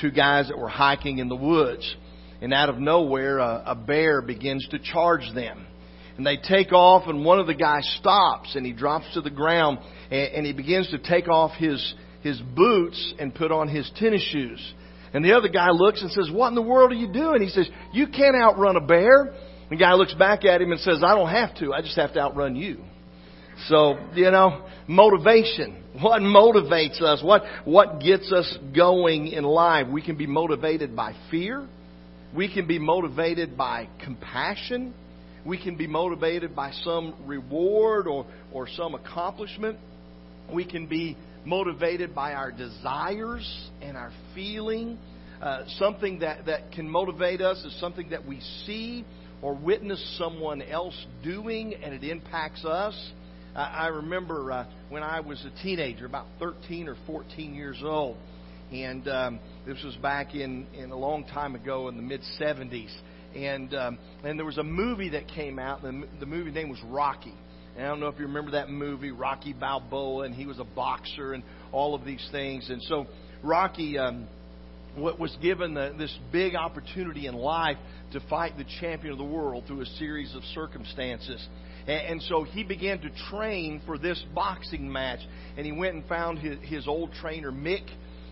two guys that were hiking in the woods. And out of nowhere, a, a bear begins to charge them. And they take off, and one of the guys stops, and he drops to the ground, and, and he begins to take off his, his boots and put on his tennis shoes. And the other guy looks and says, What in the world are you doing? He says, You can't outrun a bear. The guy looks back at him and says, I don't have to. I just have to outrun you. So, you know, motivation. What motivates us? What, what gets us going in life? We can be motivated by fear. We can be motivated by compassion. We can be motivated by some reward or, or some accomplishment. We can be motivated by our desires and our feeling. Uh, something that, that can motivate us is something that we see or witness someone else doing and it impacts us. I remember uh, when I was a teenager, about 13 or 14 years old, and um, this was back in, in a long time ago in the mid 70s. And um, and there was a movie that came out. The, the movie name was Rocky. And I don't know if you remember that movie, Rocky Balboa, and he was a boxer and all of these things. And so Rocky um, what was given the, this big opportunity in life to fight the champion of the world through a series of circumstances. And so he began to train for this boxing match. And he went and found his, his old trainer, Mick.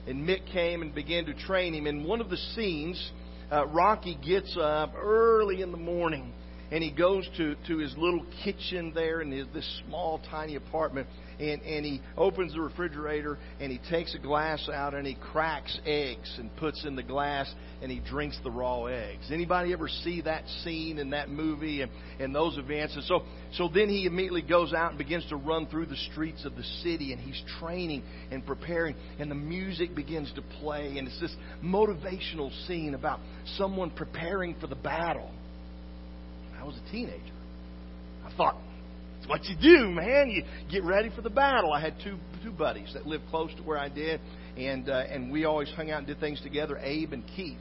And Mick came and began to train him. In one of the scenes, uh, Rocky gets up early in the morning and he goes to, to his little kitchen there in his, this small, tiny apartment and, and he opens the refrigerator and he takes a glass out and he cracks eggs and puts in the glass and he drinks the raw eggs. Anybody ever see that scene in that movie and, and those events? And so, so then he immediately goes out and begins to run through the streets of the city and he's training and preparing and the music begins to play and it's this motivational scene about someone preparing for the battle. I was a teenager. I thought, it's what you do, man. You get ready for the battle. I had two two buddies that lived close to where I did, and uh, and we always hung out and did things together. Abe and Keith.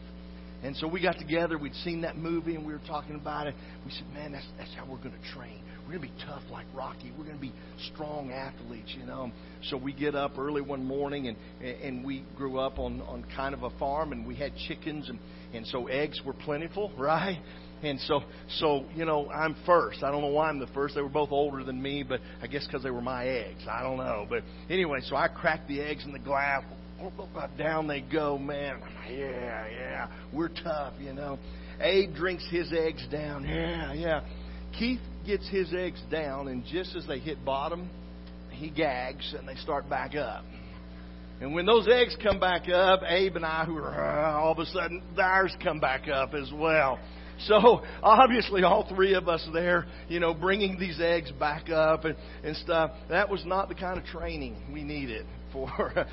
And so we got together. We'd seen that movie, and we were talking about it. We said, "Man, that's that's how we're going to train. We're going to be tough like Rocky. We're going to be strong athletes, you know." So we get up early one morning, and and we grew up on on kind of a farm, and we had chickens, and and so eggs were plentiful, right? And so, so you know, I'm first. I don't know why I'm the first. They were both older than me, but I guess because they were my eggs. I don't know. But anyway, so I cracked the eggs in the glass. Down they go, man. Yeah, yeah. We're tough, you know. Abe drinks his eggs down. Yeah, yeah. Keith gets his eggs down, and just as they hit bottom, he gags and they start back up. And when those eggs come back up, Abe and I, who are all of a sudden, ours come back up as well. So obviously, all three of us there, you know, bringing these eggs back up and, and stuff. That was not the kind of training we needed for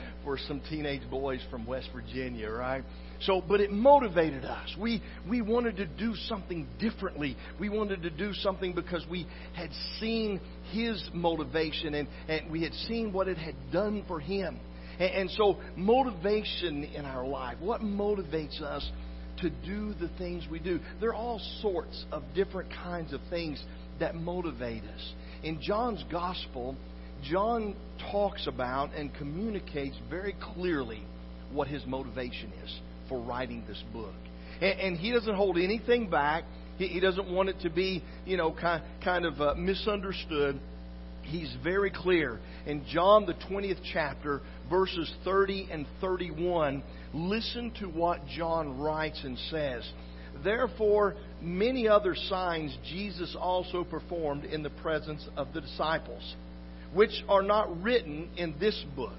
for some teenage boys from West Virginia, right? So, but it motivated us. We we wanted to do something differently. We wanted to do something because we had seen his motivation and, and we had seen what it had done for him. And, and so, motivation in our life. What motivates us to do the things we do. There are all sorts of different kinds of things that motivate us. In John's gospel, John talks about and communicates very clearly what his motivation is for writing this book. And, and he doesn't hold anything back. He, he, doesn't want it to be, you know, kind, kind of uh, misunderstood. He's very clear. In John, the 20th chapter, verses 30 and 31, listen to what John writes and says. Therefore, many other signs Jesus also performed in the presence of the disciples, which are not written in this book.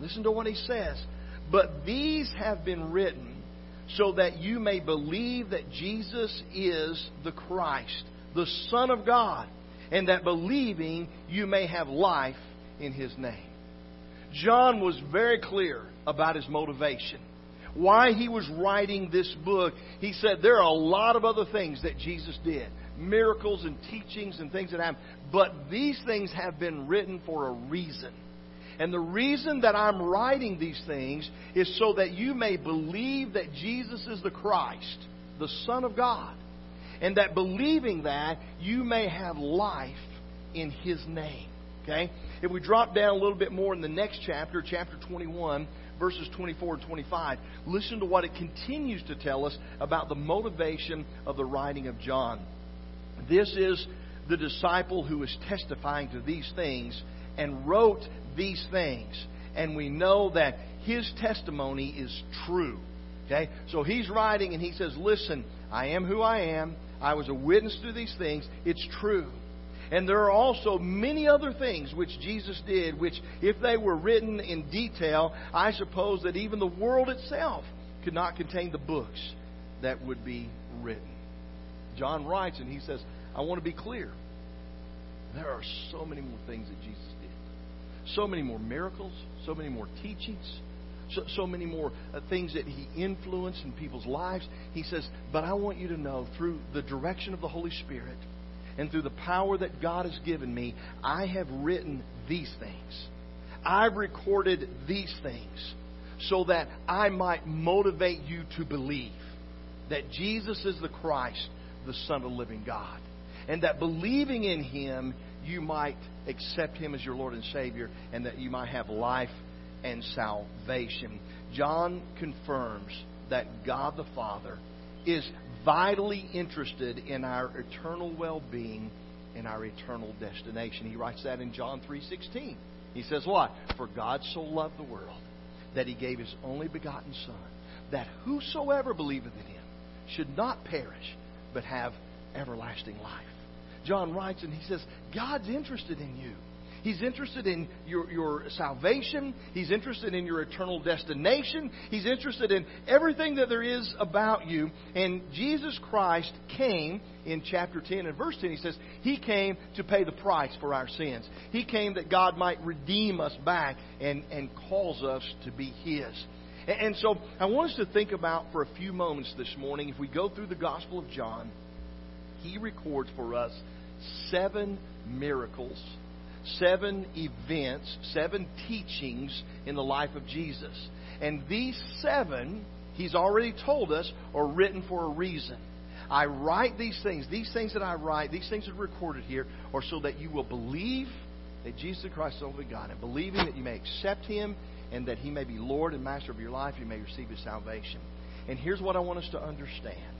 Listen to what he says. But these have been written so that you may believe that Jesus is the Christ, the Son of God, and that believing you may have life in his name. John was very clear about his motivation. Why he was writing this book, he said there are a lot of other things that Jesus did miracles and teachings and things that happened. But these things have been written for a reason. And the reason that I'm writing these things is so that you may believe that Jesus is the Christ, the Son of God. And that believing that, you may have life in His name. Okay? If we drop down a little bit more in the next chapter, chapter 21, verses 24 and 25, listen to what it continues to tell us about the motivation of the writing of John. This is the disciple who is testifying to these things and wrote these things. And we know that his testimony is true. Okay? So he's writing and he says, Listen, I am who I am. I was a witness to these things. It's true. And there are also many other things which Jesus did, which, if they were written in detail, I suppose that even the world itself could not contain the books that would be written. John writes and he says, I want to be clear. There are so many more things that Jesus did. So many more miracles, so many more teachings, so, so many more uh, things that he influenced in people's lives. He says, But I want you to know through the direction of the Holy Spirit and through the power that God has given me, I have written these things. I've recorded these things so that I might motivate you to believe that Jesus is the Christ, the Son of the living God. And that believing in Him, you might accept Him as your Lord and Savior, and that you might have life and salvation. John confirms that God the Father is vitally interested in our eternal well-being and our eternal destination. He writes that in John 3:16. He says what? For God so loved the world that he gave his only begotten son that whosoever believeth in him should not perish but have everlasting life. John writes and he says, God's interested in you. He's interested in your, your salvation. He's interested in your eternal destination. He's interested in everything that there is about you. And Jesus Christ came in chapter 10 and verse 10. He says, He came to pay the price for our sins. He came that God might redeem us back and, and cause us to be His. And so I want us to think about for a few moments this morning, if we go through the Gospel of John, he records for us seven miracles seven events, seven teachings in the life of Jesus. And these seven, he's already told us, are written for a reason. I write these things, these things that I write, these things that are recorded here, are so that you will believe that Jesus Christ is the only God, and believing that you may accept Him and that He may be Lord and Master of your life, you may receive His salvation. And here's what I want us to understand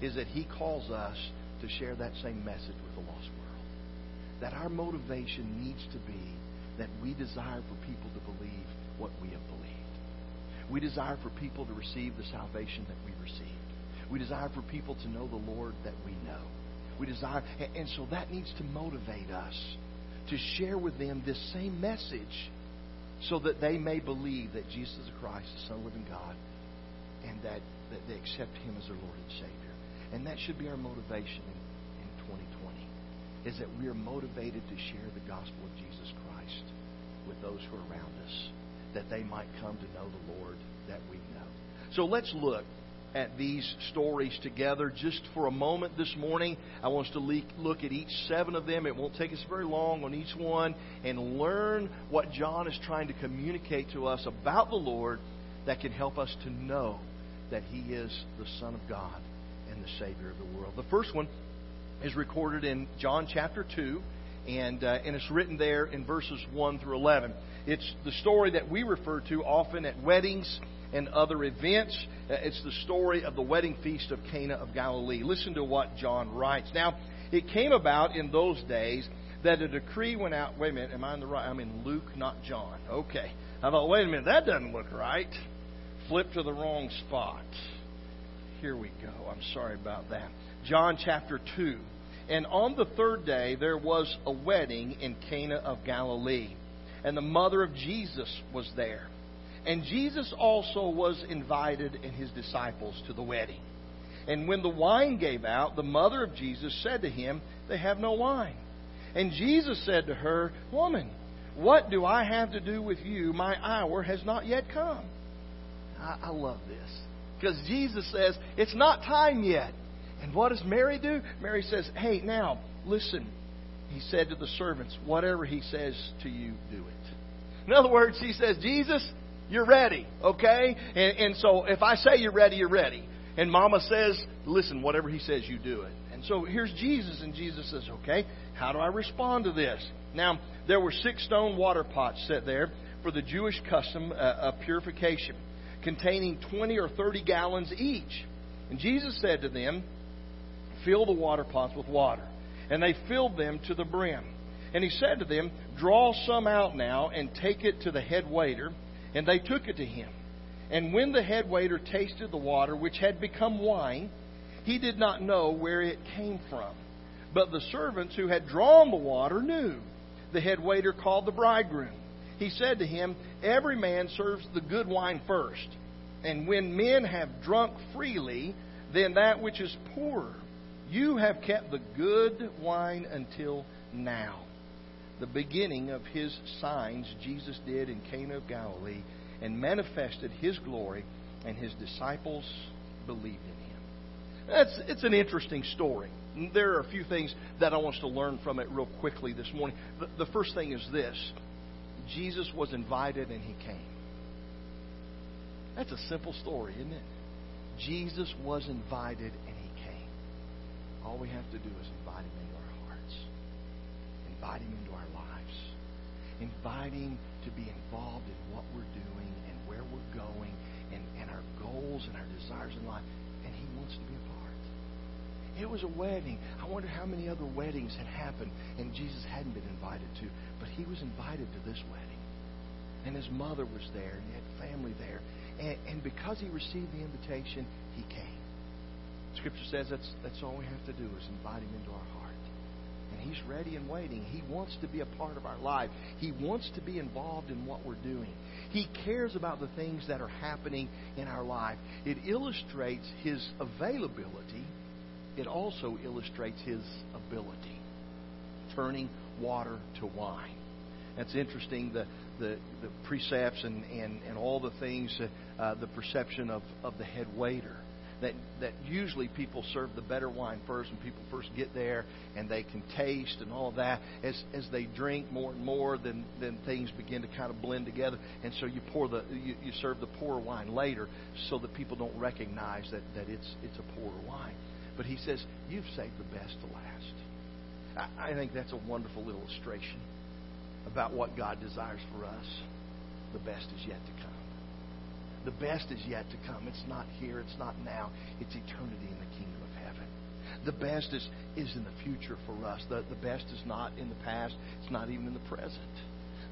is that He calls us to share that same message with that our motivation needs to be that we desire for people to believe what we have believed. We desire for people to receive the salvation that we received. We desire for people to know the Lord that we know. We desire, and so that needs to motivate us to share with them this same message so that they may believe that Jesus is Christ, the Son of living God, and that, that they accept Him as their Lord and Savior. And that should be our motivation is that we are motivated to share the gospel of Jesus Christ with those who are around us, that they might come to know the Lord that we know. So let's look at these stories together just for a moment this morning. I want us to look at each seven of them. It won't take us very long on each one and learn what John is trying to communicate to us about the Lord that can help us to know that He is the Son of God and the Savior of the world. The first one is recorded in John chapter 2, and, uh, and it's written there in verses 1 through 11. It's the story that we refer to often at weddings and other events. Uh, it's the story of the wedding feast of Cana of Galilee. Listen to what John writes. Now, it came about in those days that a decree went out. Wait a minute, am I in the right? I'm in Luke, not John. Okay. I thought, wait a minute, that doesn't look right. Flip to the wrong spot. Here we go. I'm sorry about that. John chapter 2. And on the third day there was a wedding in Cana of Galilee, and the mother of Jesus was there. And Jesus also was invited and his disciples to the wedding. And when the wine gave out, the mother of Jesus said to him, They have no wine. And Jesus said to her, Woman, what do I have to do with you? My hour has not yet come. I, I love this. Because Jesus says, It's not time yet. And what does Mary do? Mary says, Hey, now, listen. He said to the servants, Whatever he says to you, do it. In other words, he says, Jesus, you're ready, okay? And, and so if I say you're ready, you're ready. And Mama says, Listen, whatever he says, you do it. And so here's Jesus, and Jesus says, Okay, how do I respond to this? Now, there were six stone water pots set there for the Jewish custom uh, of purification, containing 20 or 30 gallons each. And Jesus said to them, Fill the water pots with water. And they filled them to the brim. And he said to them, Draw some out now and take it to the head waiter. And they took it to him. And when the head waiter tasted the water, which had become wine, he did not know where it came from. But the servants who had drawn the water knew. The head waiter called the bridegroom. He said to him, Every man serves the good wine first, and when men have drunk freely, then that which is poorer. You have kept the good wine until now. The beginning of his signs Jesus did in Cana of Galilee and manifested his glory, and his disciples believed in him. That's, it's an interesting story. There are a few things that I want us to learn from it real quickly this morning. The, the first thing is this Jesus was invited and he came. That's a simple story, isn't it? Jesus was invited and. All we have to do is invite him into our hearts, invite him into our lives, invite him to be involved in what we're doing and where we're going and, and our goals and our desires in life. And he wants to be a part. It was a wedding. I wonder how many other weddings had happened and Jesus hadn't been invited to, but he was invited to this wedding. And his mother was there, and he had family there. And, and because he received the invitation, he came. Scripture says that's, that's all we have to do is invite him into our heart. And he's ready and waiting. He wants to be a part of our life. He wants to be involved in what we're doing. He cares about the things that are happening in our life. It illustrates his availability. It also illustrates his ability. Turning water to wine. That's interesting. The, the, the precepts and, and, and all the things, uh, the perception of, of the head waiter. That, that usually people serve the better wine first, and people first get there and they can taste and all of that. As as they drink more and more, then then things begin to kind of blend together, and so you pour the you, you serve the poorer wine later, so that people don't recognize that that it's it's a poorer wine. But he says you've saved the best to last. I, I think that's a wonderful illustration about what God desires for us. The best is yet to come. The best is yet to come. It's not here, it's not now, it's eternity in the kingdom of heaven. The best is, is in the future for us. The, the best is not in the past, it's not even in the present.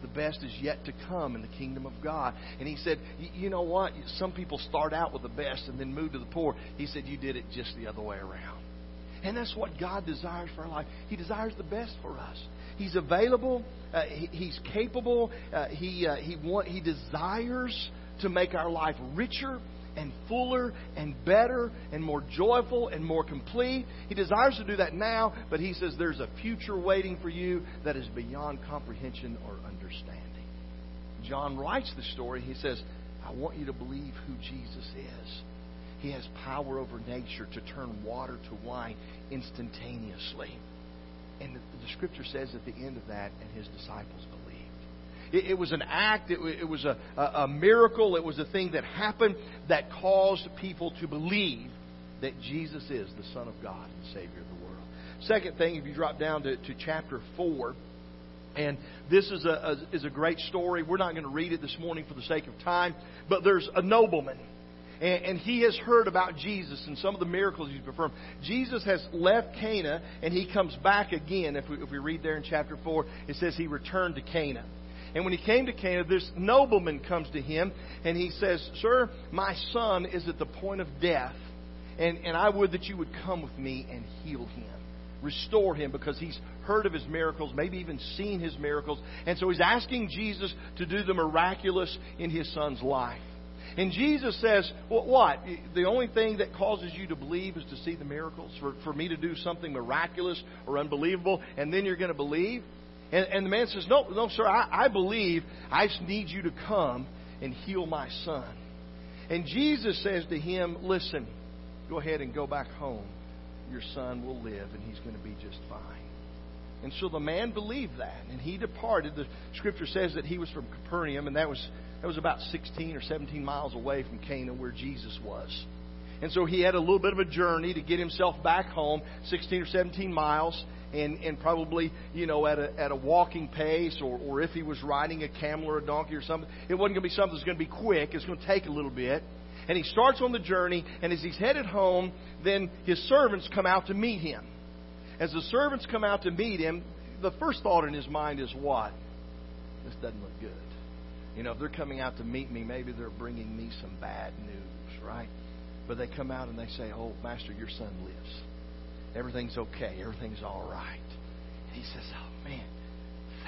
The best is yet to come in the kingdom of God. And he said, You know what? Some people start out with the best and then move to the poor. He said, You did it just the other way around. And that's what God desires for our life. He desires the best for us. He's available. Uh, he, he's capable. Uh, he uh, he want, he desires to make our life richer and fuller and better and more joyful and more complete. He desires to do that now, but he says there's a future waiting for you that is beyond comprehension or understanding. John writes the story. He says, I want you to believe who Jesus is. He has power over nature to turn water to wine instantaneously. And the, the scripture says at the end of that, and his disciples. It, it was an act, it, it was a, a, a miracle, it was a thing that happened that caused people to believe that Jesus is the Son of God and Savior of the world. Second thing, if you drop down to, to chapter 4, and this is a, a, is a great story. We're not going to read it this morning for the sake of time, but there's a nobleman and, and he has heard about Jesus and some of the miracles he's performed. Jesus has left Cana and he comes back again. If we, if we read there in chapter 4, it says he returned to Cana. And when he came to Cana, this nobleman comes to him and he says, Sir, my son is at the point of death, and, and I would that you would come with me and heal him. Restore him because he's heard of his miracles, maybe even seen his miracles. And so he's asking Jesus to do the miraculous in his son's life. And Jesus says, well, what? The only thing that causes you to believe is to see the miracles? For, for me to do something miraculous or unbelievable, and then you're going to believe? And, and the man says, No, no, sir, I, I believe. I just need you to come and heal my son. And Jesus says to him, Listen, go ahead and go back home. Your son will live, and he's going to be just fine. And so the man believed that, and he departed. The scripture says that he was from Capernaum, and that was that was about 16 or 17 miles away from Cana where Jesus was. And so he had a little bit of a journey to get himself back home, 16 or 17 miles. And, and probably, you know, at a, at a walking pace, or, or if he was riding a camel or a donkey or something, it wasn't going to be something that's going to be quick. It's going to take a little bit. And he starts on the journey, and as he's headed home, then his servants come out to meet him. As the servants come out to meet him, the first thought in his mind is what? This doesn't look good. You know, if they're coming out to meet me, maybe they're bringing me some bad news, right? But they come out and they say, Oh, Master, your son lives. Everything's okay. Everything's all right. And he says, Oh, man,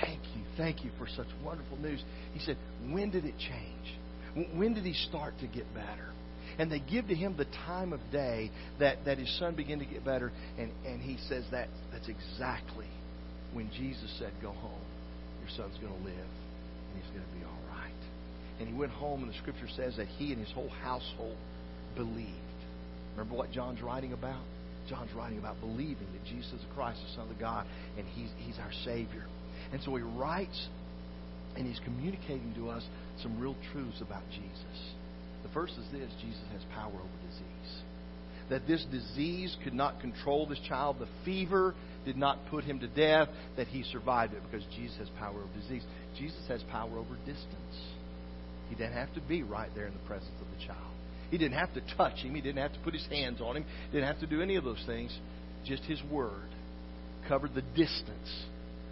thank you. Thank you for such wonderful news. He said, When did it change? When did he start to get better? And they give to him the time of day that, that his son began to get better. And, and he says that that's exactly when Jesus said, Go home. Your son's going to live, and he's going to be all right. And he went home, and the scripture says that he and his whole household believed. Remember what John's writing about? John's writing about believing that Jesus is Christ, the Son of God, and he's, he's our Savior. And so he writes and he's communicating to us some real truths about Jesus. The first is this Jesus has power over disease. That this disease could not control this child. The fever did not put him to death. That he survived it because Jesus has power over disease. Jesus has power over distance. He didn't have to be right there in the presence of the child. He didn't have to touch him. He didn't have to put his hands on him. Didn't have to do any of those things. Just his word covered the distance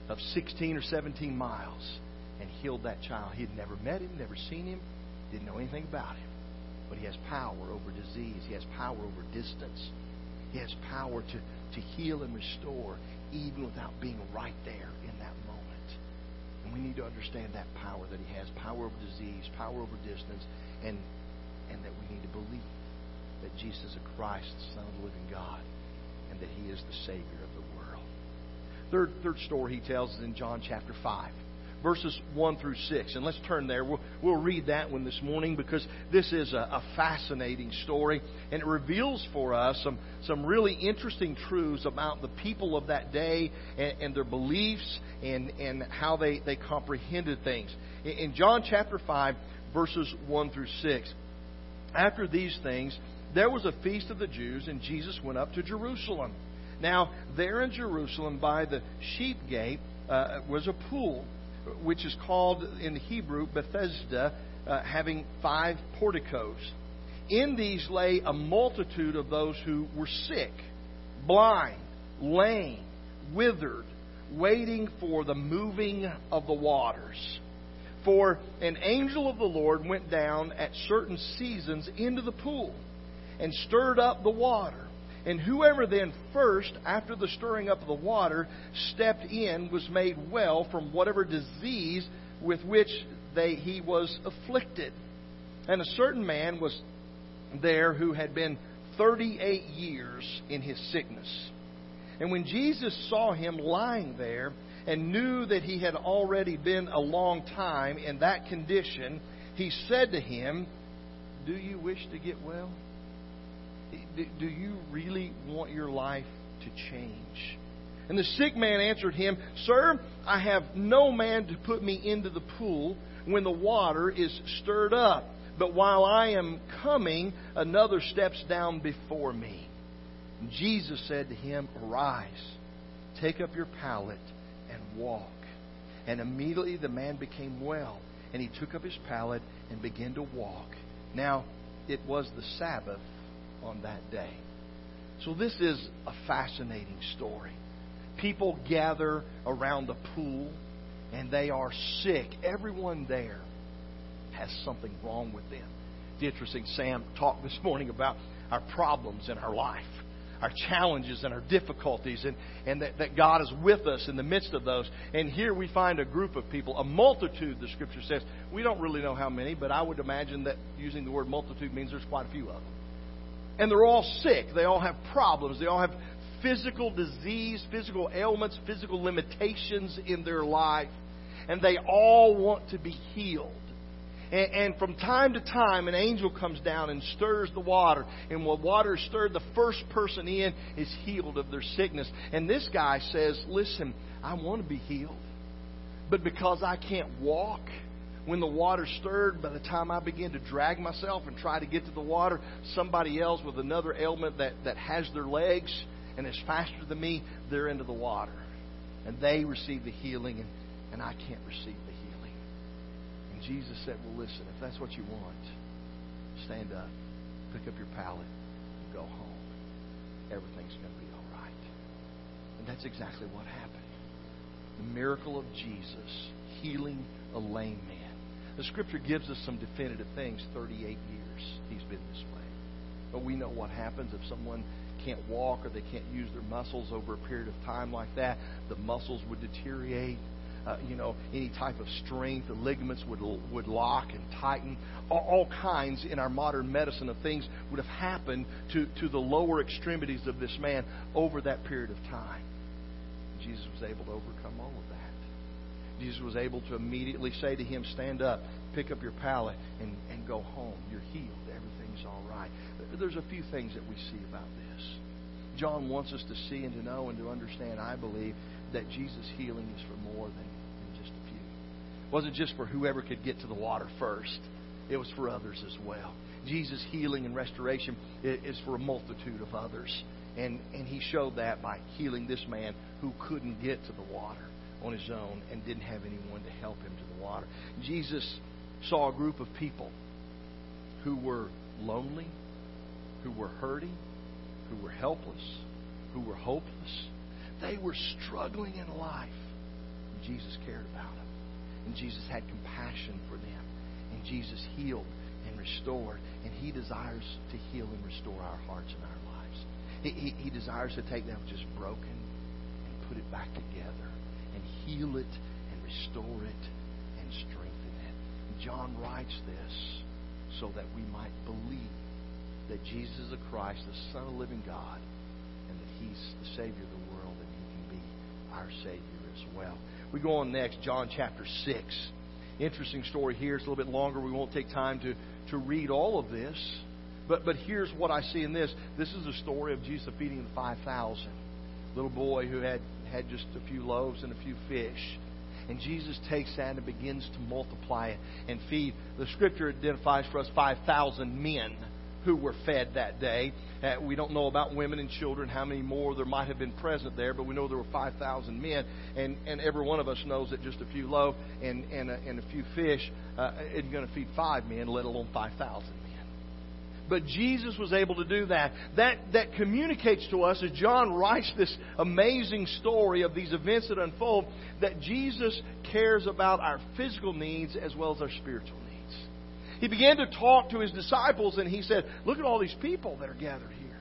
of 16 or 17 miles and healed that child. He had never met him, never seen him, didn't know anything about him. But he has power over disease. He has power over distance. He has power to, to heal and restore even without being right there in that moment. And we need to understand that power that he has power over disease, power over distance, and and that we need to believe that Jesus is Christ, the Son of the living God, and that He is the Savior of the world. Third, third story he tells is in John chapter 5, verses 1 through 6. And let's turn there. We'll, we'll read that one this morning because this is a, a fascinating story, and it reveals for us some, some really interesting truths about the people of that day and, and their beliefs and, and how they, they comprehended things. In, in John chapter 5, verses 1 through 6. After these things, there was a feast of the Jews, and Jesus went up to Jerusalem. Now, there in Jerusalem, by the sheep gate, uh, was a pool, which is called in Hebrew Bethesda, uh, having five porticos. In these lay a multitude of those who were sick, blind, lame, withered, waiting for the moving of the waters. For an angel of the Lord went down at certain seasons into the pool and stirred up the water. And whoever then first, after the stirring up of the water, stepped in was made well from whatever disease with which they, he was afflicted. And a certain man was there who had been 38 years in his sickness. And when Jesus saw him lying there, and knew that he had already been a long time in that condition, he said to him, Do you wish to get well? Do you really want your life to change? And the sick man answered him, Sir, I have no man to put me into the pool when the water is stirred up. But while I am coming, another steps down before me. Jesus said to him, Arise, take up your pallet walk. And immediately the man became well, and he took up his pallet and began to walk. Now, it was the Sabbath on that day. So, this is a fascinating story. People gather around the pool, and they are sick. Everyone there has something wrong with them. It's interesting. Sam talked this morning about our problems in our life our challenges and our difficulties, and, and that, that God is with us in the midst of those. And here we find a group of people, a multitude, the scripture says. We don't really know how many, but I would imagine that using the word multitude means there's quite a few of them. And they're all sick. They all have problems. They all have physical disease, physical ailments, physical limitations in their life. And they all want to be healed. And, and from time to time, an angel comes down and stirs the water. And when water is stirred, the first person in is healed of their sickness. And this guy says, Listen, I want to be healed. But because I can't walk, when the water stirred, by the time I begin to drag myself and try to get to the water, somebody else with another ailment that, that has their legs and is faster than me, they're into the water. And they receive the healing, and, and I can't receive the Jesus said, Well, listen, if that's what you want, stand up, pick up your pallet, go home. Everything's going to be all right. And that's exactly what happened. The miracle of Jesus healing a lame man. The scripture gives us some definitive things. 38 years he's been this way. But we know what happens if someone can't walk or they can't use their muscles over a period of time like that. The muscles would deteriorate. Uh, you know, any type of strength, the ligaments would would lock and tighten. All, all kinds in our modern medicine of things would have happened to to the lower extremities of this man over that period of time. Jesus was able to overcome all of that. Jesus was able to immediately say to him, Stand up, pick up your pallet, and, and go home. You're healed. Everything's all right. There's a few things that we see about this. John wants us to see and to know and to understand, I believe, that Jesus' healing is for more than, than just a few. It wasn't just for whoever could get to the water first, it was for others as well. Jesus' healing and restoration is for a multitude of others. And, and he showed that by healing this man who couldn't get to the water on his own and didn't have anyone to help him to the water. Jesus saw a group of people who were lonely, who were hurting, who were helpless, who were hopeless. They were struggling in life. Jesus cared about them. And Jesus had compassion for them. And Jesus healed and restored. And He desires to heal and restore our hearts and our lives. He, he, he desires to take that which is broken and put it back together and heal it and restore it and strengthen it. And John writes this so that we might believe that Jesus is the Christ, the Son of the living God, and that He's the Savior of the world, and He can be our Savior as well. We go on next, John chapter 6. Interesting story here. It's a little bit longer. We won't take time to, to read all of this. But, but here's what I see in this. This is the story of Jesus feeding the 5,000. Little boy who had, had just a few loaves and a few fish. And Jesus takes that and begins to multiply it and feed. The scripture identifies for us 5,000 men who were fed that day. Uh, we don't know about women and children, how many more there might have been present there, but we know there were 5,000 men. And, and every one of us knows that just a few loaves and, and, a, and a few fish uh, isn't going to feed five men, let alone 5,000 men. but Jesus was able to do that. That, that communicates to us as John writes this amazing story of these events that unfold that Jesus cares about our physical needs as well as our spiritual. He began to talk to his disciples and he said, Look at all these people that are gathered here.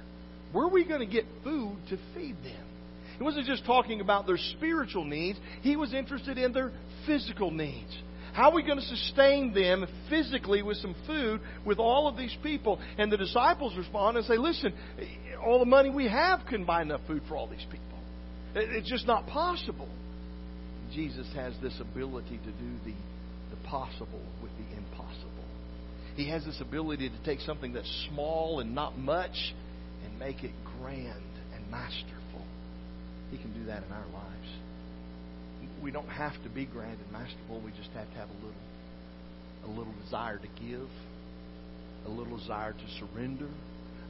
Where are we going to get food to feed them? He wasn't just talking about their spiritual needs, he was interested in their physical needs. How are we going to sustain them physically with some food with all of these people? And the disciples respond and say, Listen, all the money we have couldn't buy enough food for all these people. It's just not possible. Jesus has this ability to do the, the possible with the impossible. He has this ability to take something that's small and not much and make it grand and masterful. He can do that in our lives we don't have to be grand and masterful. We just have to have a little, a little desire to give, a little desire to surrender,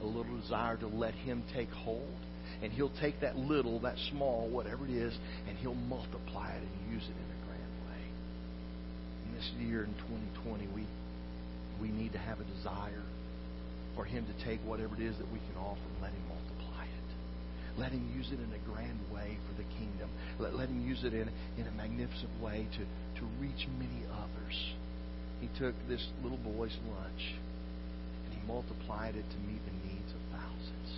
a little desire to let Him take hold. And He'll take that little, that small, whatever it is, and He'll multiply it and use it in a grand way. In this year in 2020, we we need to have a desire for Him to take whatever it is that we can offer and let Him multiply it. Let Him use it in a grand way for the kingdom. Let, let Him use it in, in a magnificent way to, to reach many others. He took this little boy's lunch and He multiplied it to meet the needs of thousands.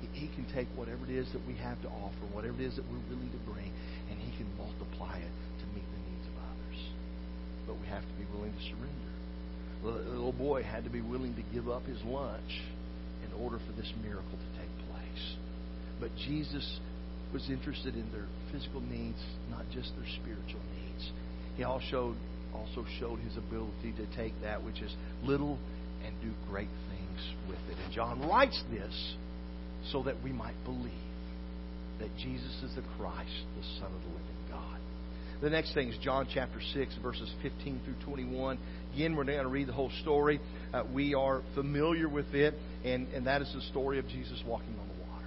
He, he can take whatever it is that we have to offer, whatever it is that we're willing to bring, and He can multiply it to meet the needs of others. But we have to be willing to surrender. The little boy had to be willing to give up his lunch in order for this miracle to take place. But Jesus was interested in their physical needs, not just their spiritual needs. He also also showed his ability to take that which is little and do great things with it. And John writes this so that we might believe that Jesus is the Christ, the Son of the living God. The next thing is John chapter 6, verses 15 through 21. Again, we're not going to read the whole story. Uh, we are familiar with it, and, and that is the story of Jesus walking on the water.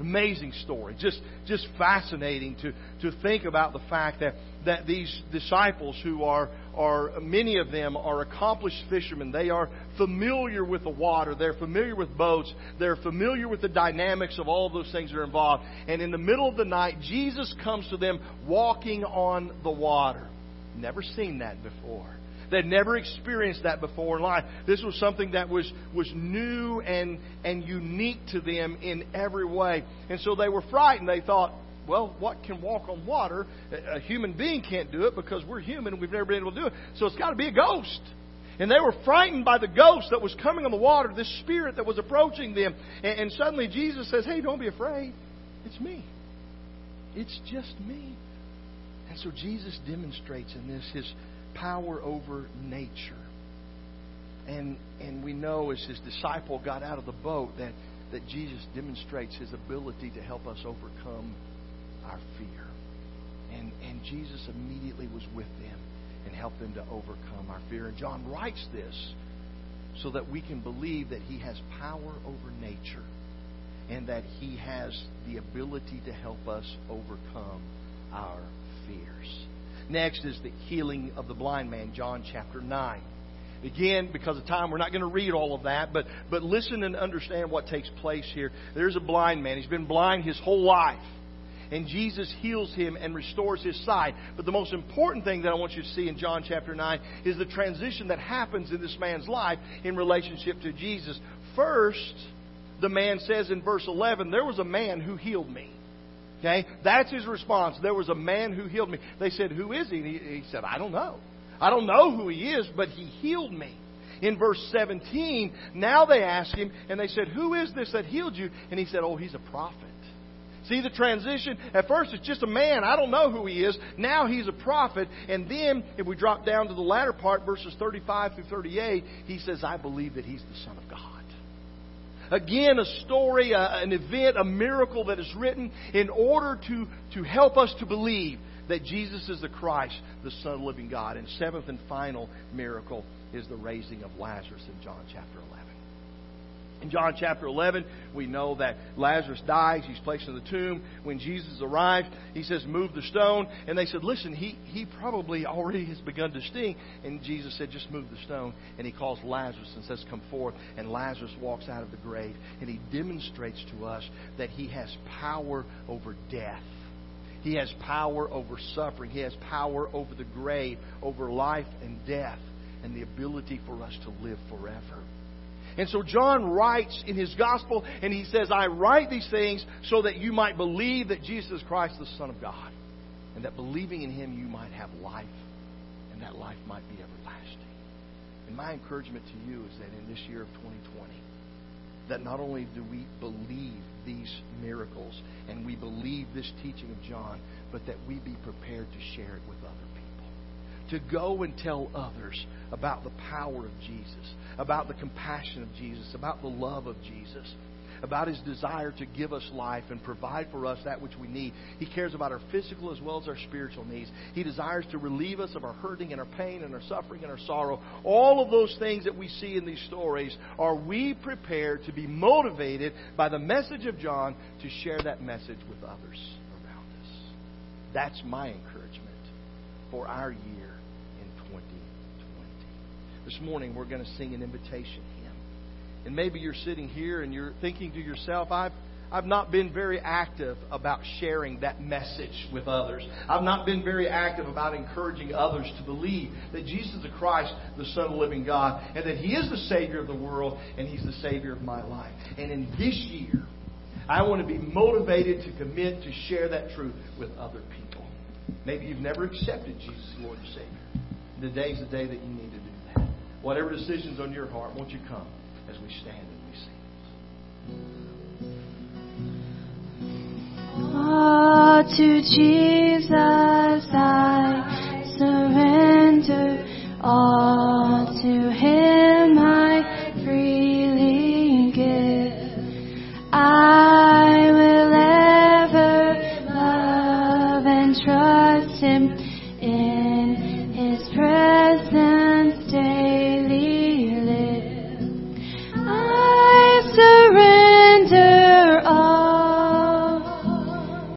Amazing story. Just, just fascinating to, to think about the fact that, that these disciples who are, are, many of them are accomplished fishermen. They are familiar with the water. They're familiar with boats. They're familiar with the dynamics of all of those things that are involved. And in the middle of the night, Jesus comes to them walking on the water. Never seen that before. They'd never experienced that before in life. This was something that was, was new and, and unique to them in every way. And so they were frightened. They thought, well, what can walk on water? A human being can't do it because we're human and we've never been able to do it. So it's got to be a ghost. And they were frightened by the ghost that was coming on the water, this spirit that was approaching them. And, and suddenly Jesus says, Hey, don't be afraid. It's me. It's just me. And so Jesus demonstrates in this his power over nature. And, and we know as his disciple got out of the boat that, that Jesus demonstrates his ability to help us overcome our fear. And, and Jesus immediately was with them and helped them to overcome our fear. And John writes this so that we can believe that he has power over nature and that he has the ability to help us overcome. Next is the healing of the blind man, John chapter 9. Again, because of time, we're not going to read all of that, but, but listen and understand what takes place here. There's a blind man. He's been blind his whole life. And Jesus heals him and restores his sight. But the most important thing that I want you to see in John chapter 9 is the transition that happens in this man's life in relationship to Jesus. First, the man says in verse 11, There was a man who healed me. Okay? That's his response. There was a man who healed me. They said, Who is he? he? He said, I don't know. I don't know who he is, but he healed me. In verse 17, now they ask him, and they said, Who is this that healed you? And he said, Oh, he's a prophet. See the transition? At first, it's just a man. I don't know who he is. Now he's a prophet. And then, if we drop down to the latter part, verses 35 through 38, he says, I believe that he's the Son of God. Again, a story, an event, a miracle that is written in order to, to help us to believe that Jesus is the Christ, the Son of the living God. And seventh and final miracle is the raising of Lazarus in John chapter 11. In John chapter 11, we know that Lazarus dies. He's placed in the tomb. When Jesus arrived, he says, Move the stone. And they said, Listen, he, he probably already has begun to stink. And Jesus said, Just move the stone. And he calls Lazarus and says, Come forth. And Lazarus walks out of the grave. And he demonstrates to us that he has power over death. He has power over suffering. He has power over the grave, over life and death, and the ability for us to live forever. And so John writes in his gospel, and he says, I write these things so that you might believe that Jesus Christ is the Son of God, and that believing in him you might have life, and that life might be everlasting. And my encouragement to you is that in this year of 2020, that not only do we believe these miracles and we believe this teaching of John, but that we be prepared to share it with others to go and tell others about the power of Jesus, about the compassion of Jesus, about the love of Jesus, about his desire to give us life and provide for us that which we need. He cares about our physical as well as our spiritual needs. He desires to relieve us of our hurting and our pain and our suffering and our sorrow. All of those things that we see in these stories, are we prepared to be motivated by the message of John to share that message with others around us? That's my encouragement for our year this morning we're going to sing an invitation hymn. And maybe you're sitting here and you're thinking to yourself, I've I've not been very active about sharing that message with others. I've not been very active about encouraging others to believe that Jesus is the Christ, the Son of the living God, and that He is the Savior of the world and He's the Savior of my life. And in this year, I want to be motivated to commit to share that truth with other people. Maybe you've never accepted Jesus as Lord and Savior. Today's the day that you need to Whatever decision's on your heart, won't you come as we stand and we sing? Oh, to Jesus I surrender. All to Him